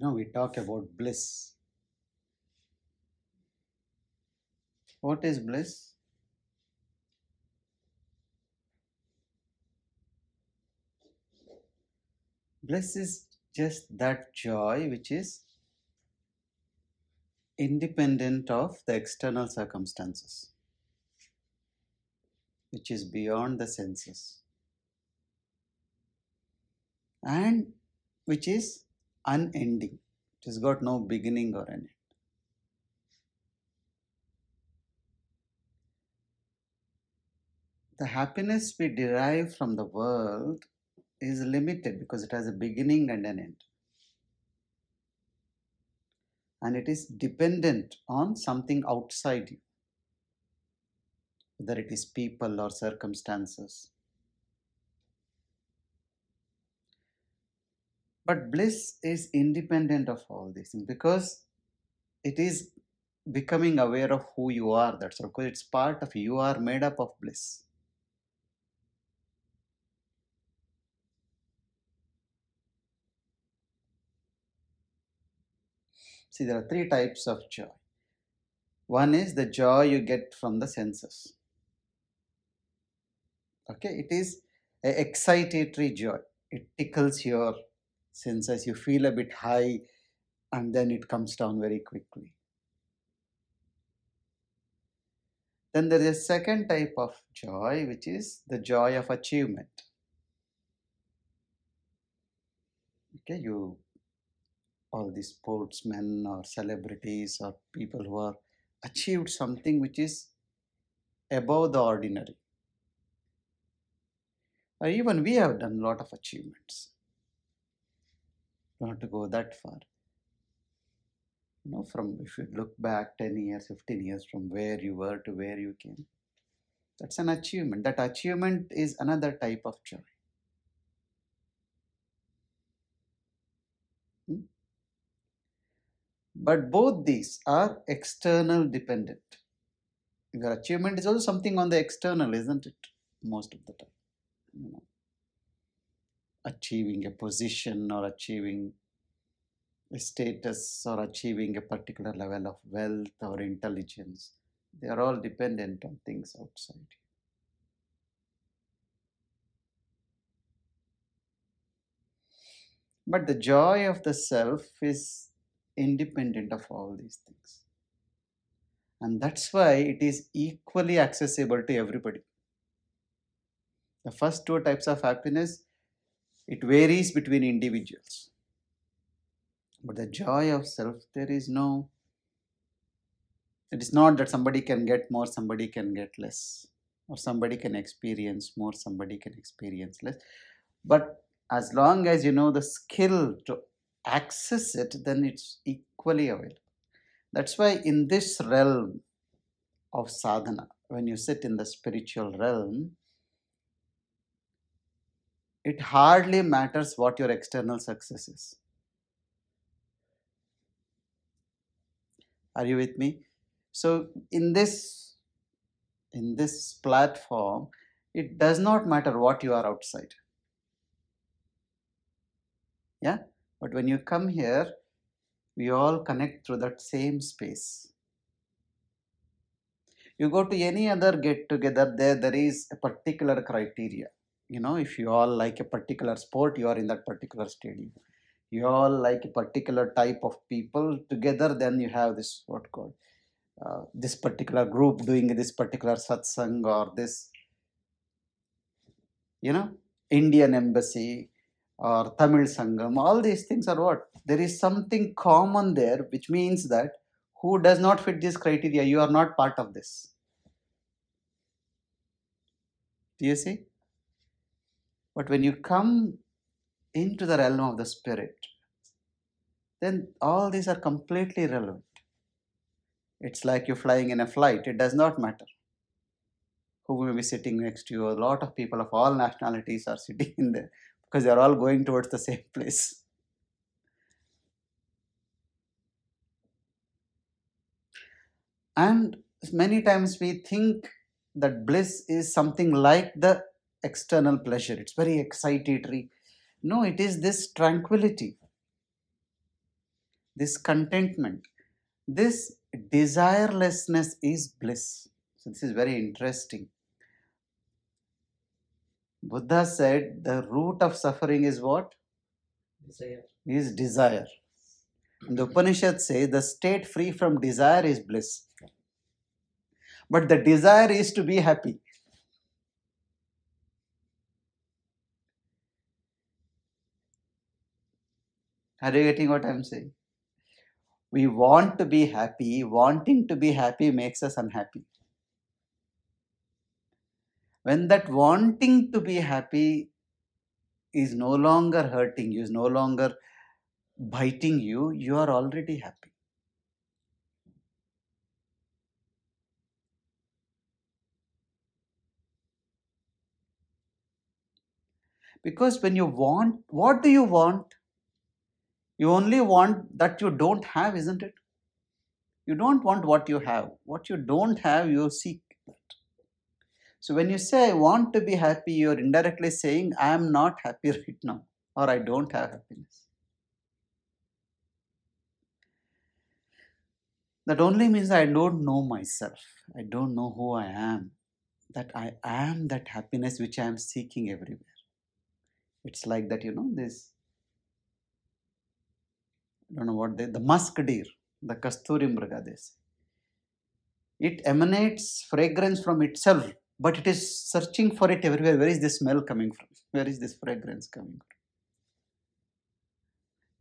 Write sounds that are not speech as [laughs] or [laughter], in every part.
You know, we talk about bliss. What is bliss? Bliss is just that joy which is independent of the external circumstances, which is beyond the senses, and which is unending. It has got no beginning or end. The happiness we derive from the world is limited because it has a beginning and an end. And it is dependent on something outside you, whether it is people or circumstances. But bliss is independent of all these things because it is becoming aware of who you are. That's all. Because it's part of you. Are made up of bliss. See, there are three types of joy. One is the joy you get from the senses. Okay, it is a excitatory joy. It tickles your senses. You feel a bit high and then it comes down very quickly. Then there is a second type of joy, which is the joy of achievement. Okay, you all these sportsmen or celebrities or people who are achieved something which is above the ordinary. Or even we have done a lot of achievements. Not to go that far. You know, from if you look back 10 years, 15 years from where you were to where you came, that's an achievement. That achievement is another type of joy. Hmm? But both these are external dependent. Your achievement is also something on the external, isn't it? Most of the time. You know, achieving a position or achieving a status or achieving a particular level of wealth or intelligence. They are all dependent on things outside. But the joy of the self is independent of all these things. And that's why it is equally accessible to everybody. The first two types of happiness, it varies between individuals. But the joy of self, there is no, it is not that somebody can get more, somebody can get less, or somebody can experience more, somebody can experience less. But as long as you know the skill to access it, then it's equally available. That's why in this realm of sadhana, when you sit in the spiritual realm, it hardly matters what your external success is. Are you with me? So in this in this platform, it does not matter what you are outside. Yeah? But when you come here, we all connect through that same space. You go to any other get together, there there is a particular criteria. You know, if you all like a particular sport, you are in that particular stadium. You all like a particular type of people together, then you have this what called uh, this particular group doing this particular satsang or this, you know, Indian embassy or Tamil Sangam, all these things are what? There is something common there, which means that who does not fit this criteria, you are not part of this. Do you see? But when you come into the realm of the spirit, then all these are completely irrelevant. It's like you're flying in a flight, it does not matter who may be sitting next to you. A lot of people of all nationalities are sitting in there because they're all going towards the same place. And many times we think that bliss is something like the external pleasure, it's very excitatory. No, it is this tranquility, this contentment, this desirelessness is bliss. So, this is very interesting. Buddha said the root of suffering is what? Desire. Is desire. And the Upanishad say the state free from desire is bliss. But the desire is to be happy. Are you getting what I'm saying? We want to be happy. Wanting to be happy makes us unhappy. When that wanting to be happy is no longer hurting you, is no longer biting you, you are already happy. Because when you want, what do you want? You only want that you don't have, isn't it? You don't want what you have. What you don't have, you seek that. So when you say, I want to be happy, you're indirectly saying, I am not happy [laughs] right now, or I don't have happiness. That only means I don't know myself. I don't know who I am. That I am that happiness which I am seeking everywhere. It's like that, you know, this. I don't know what they, the musk deer, the Kasturi Mriga, they say. It emanates fragrance from itself, but it is searching for it everywhere. Where is this smell coming from? Where is this fragrance coming from?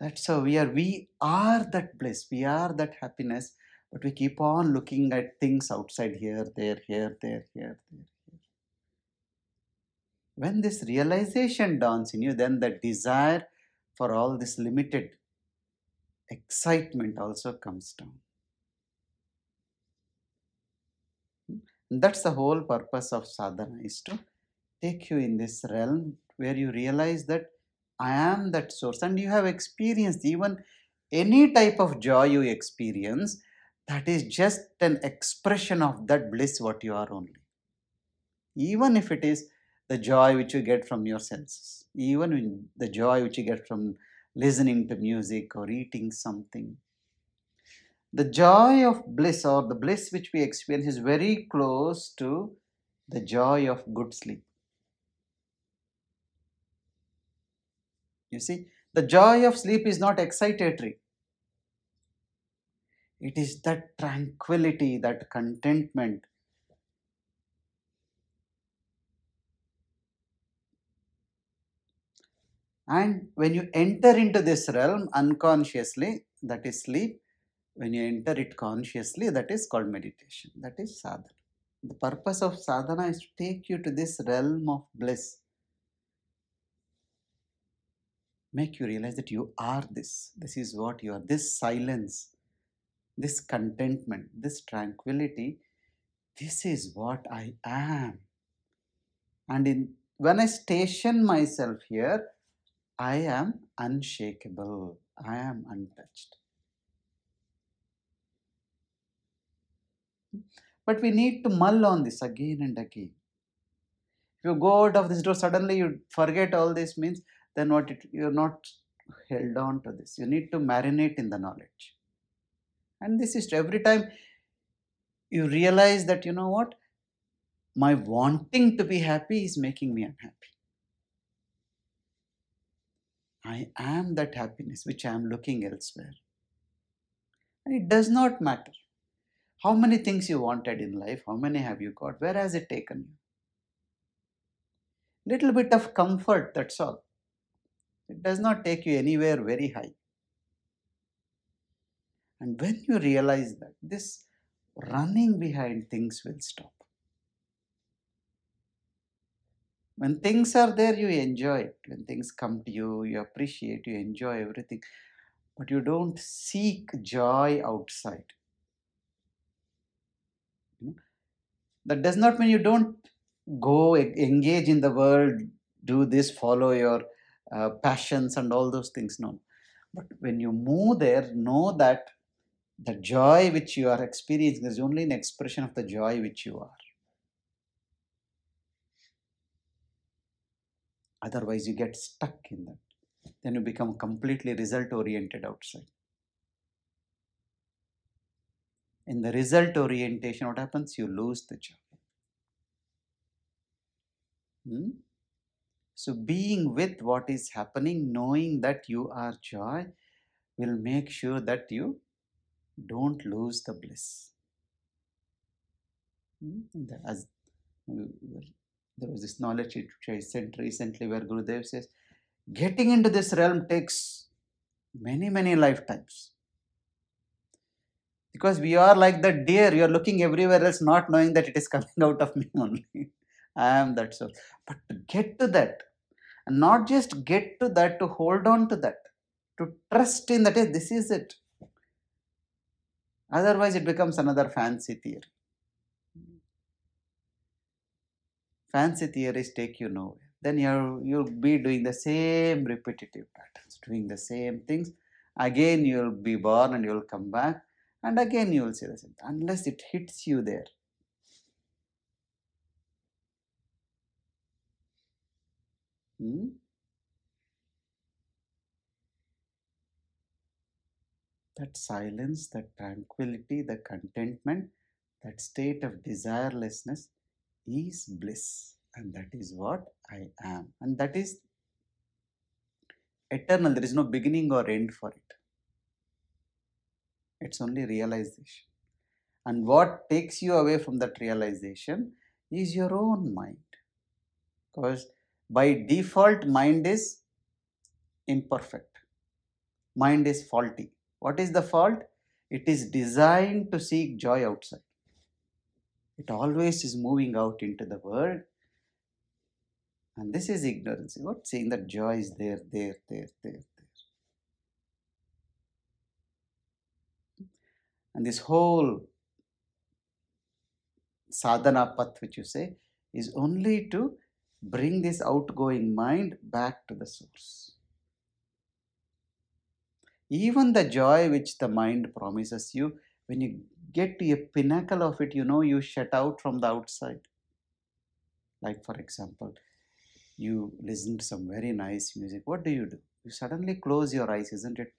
That's how we are. We are that bliss. We are that happiness, but we keep on looking at things outside here, there, here, there, here, there. When this realization dawns in you, then the desire for all this limited excitement also comes down. And that's the whole purpose of sadhana is to take you in this realm where you realize that I am that source, and you have experienced even any type of joy you experience, that is just an expression of that bliss what you are only. Even if it is the joy which you get from your senses, even the joy which you get from listening to music or eating something. The joy of bliss or the bliss which we experience is very close to the joy of good sleep. You see, the joy of sleep is not excitatory. It is that tranquility, that contentment. And when you enter into this realm unconsciously, that is sleep, when you enter it consciously, that is called meditation, that is sadhana. The purpose of sadhana is to take you to this realm of bliss. Make you realize that you are this. This is what you are. This silence, this contentment, this tranquility, this is what I am. And in when I station myself here, I am unshakable. I am untouched. But we need to mull on this again and again. If you go out of this door, suddenly you forget all this means, then what it, you're not held on to this. You need to marinate in the knowledge. And this is every time you realize that, you know what, my wanting to be happy is making me unhappy. I am that happiness which I am looking elsewhere. And it does not matter how many things you wanted in life, how many have you got, where has it taken you? Little bit of comfort, that's all. It does not take you anywhere very high. And when you realize that, this running behind things will stop. When things are there, you enjoy it. When things come to you, you appreciate, you enjoy everything. but you don't seek joy outside. You know, That does not mean you don't go engage in the world, do this, follow your uh, passions and all those things. No. But when you move there, know that the joy which you are experiencing is only an expression of the joy which you are. Otherwise, you get stuck in that. Then you become completely result oriented outside. In the result orientation, what happens? You lose the joy. Hmm? So, being with what is happening, knowing that you are joy, will make sure that you don't lose the bliss. Hmm? As there was this knowledge which I sent recently where Gurudev says, getting into this realm takes many, many lifetimes. Because we are like the deer, you are looking everywhere else, not knowing that it is [laughs] coming out of me only. I am that soul. But to get to that, and not just get to that, to hold on to that, to trust in that, "Hey, this is it. Otherwise, it becomes another fancy theory. Fancy theories take you nowhere. Then you're, you'll be doing the same repetitive patterns, doing the same things. Again, you'll be born and you'll come back, and again, you will see the same. Unless it hits you there. Hmm? that silence, that tranquility, the contentment, that state of desirelessness is bliss. And that is what I am. And that is eternal. There is no beginning or end for it. It's only realization. And what takes you away from that realization is your own mind. Because by default, mind is imperfect, mind is faulty. What is the fault? It is designed to seek joy outside. It always is moving out into the world. And this is ignorance. What saying that joy is there, there, there, there, there. And this whole sadhana path, which you say, is only to bring this outgoing mind back to the source. Even the joy which the mind promises you, when you get to a pinnacle of it, you know you shut out from the outside. Like, for example, you listen to some very nice music. What do you do? You suddenly close your eyes, isn't it?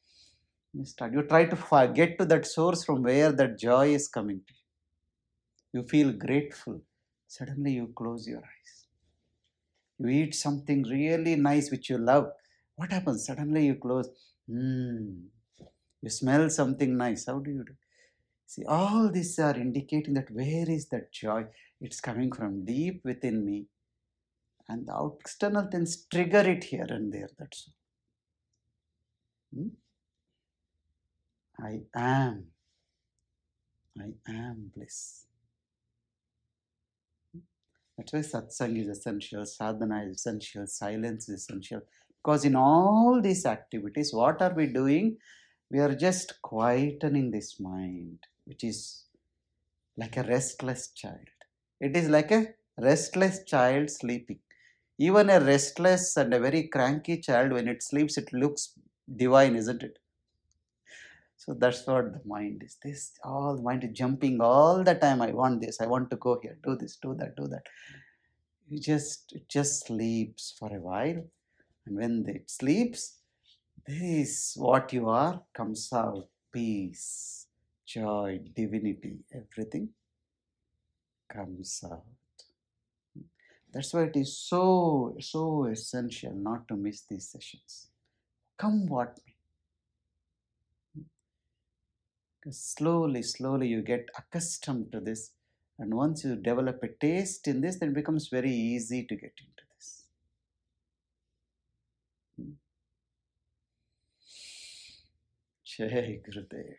You start. You try to get to that source from where that joy is coming to you. You feel grateful. Suddenly, you close your eyes. You eat something really nice which you love. What happens? Suddenly, you close. Hmm. You smell something nice. How do you do? See, all these are indicating that where is that joy? It's coming from deep within me. And the external things trigger it here and there. That's all. Hmm? I am. I am bliss. That's why satsang is essential, sadhana is essential, silence is essential. Because in all these activities, what are we doing? We are just quietening this mind, which is like a restless child. It is like a restless child sleeping. Even a restless and a very cranky child, when it sleeps, it looks divine, isn't it? So that's what the mind is. This all the mind is jumping all the time. I want this. I want to go here. Do this. Do that. Do that. You just it just sleeps for a while, and when it sleeps, this what you are comes out. Peace, joy, divinity, everything comes out. That's why it is so so essential not to miss these sessions. Come what may. slowly, slowly you get accustomed to this. And once you develop a taste in this, then it becomes very easy to get into this. Hmm. Jai Gurudev.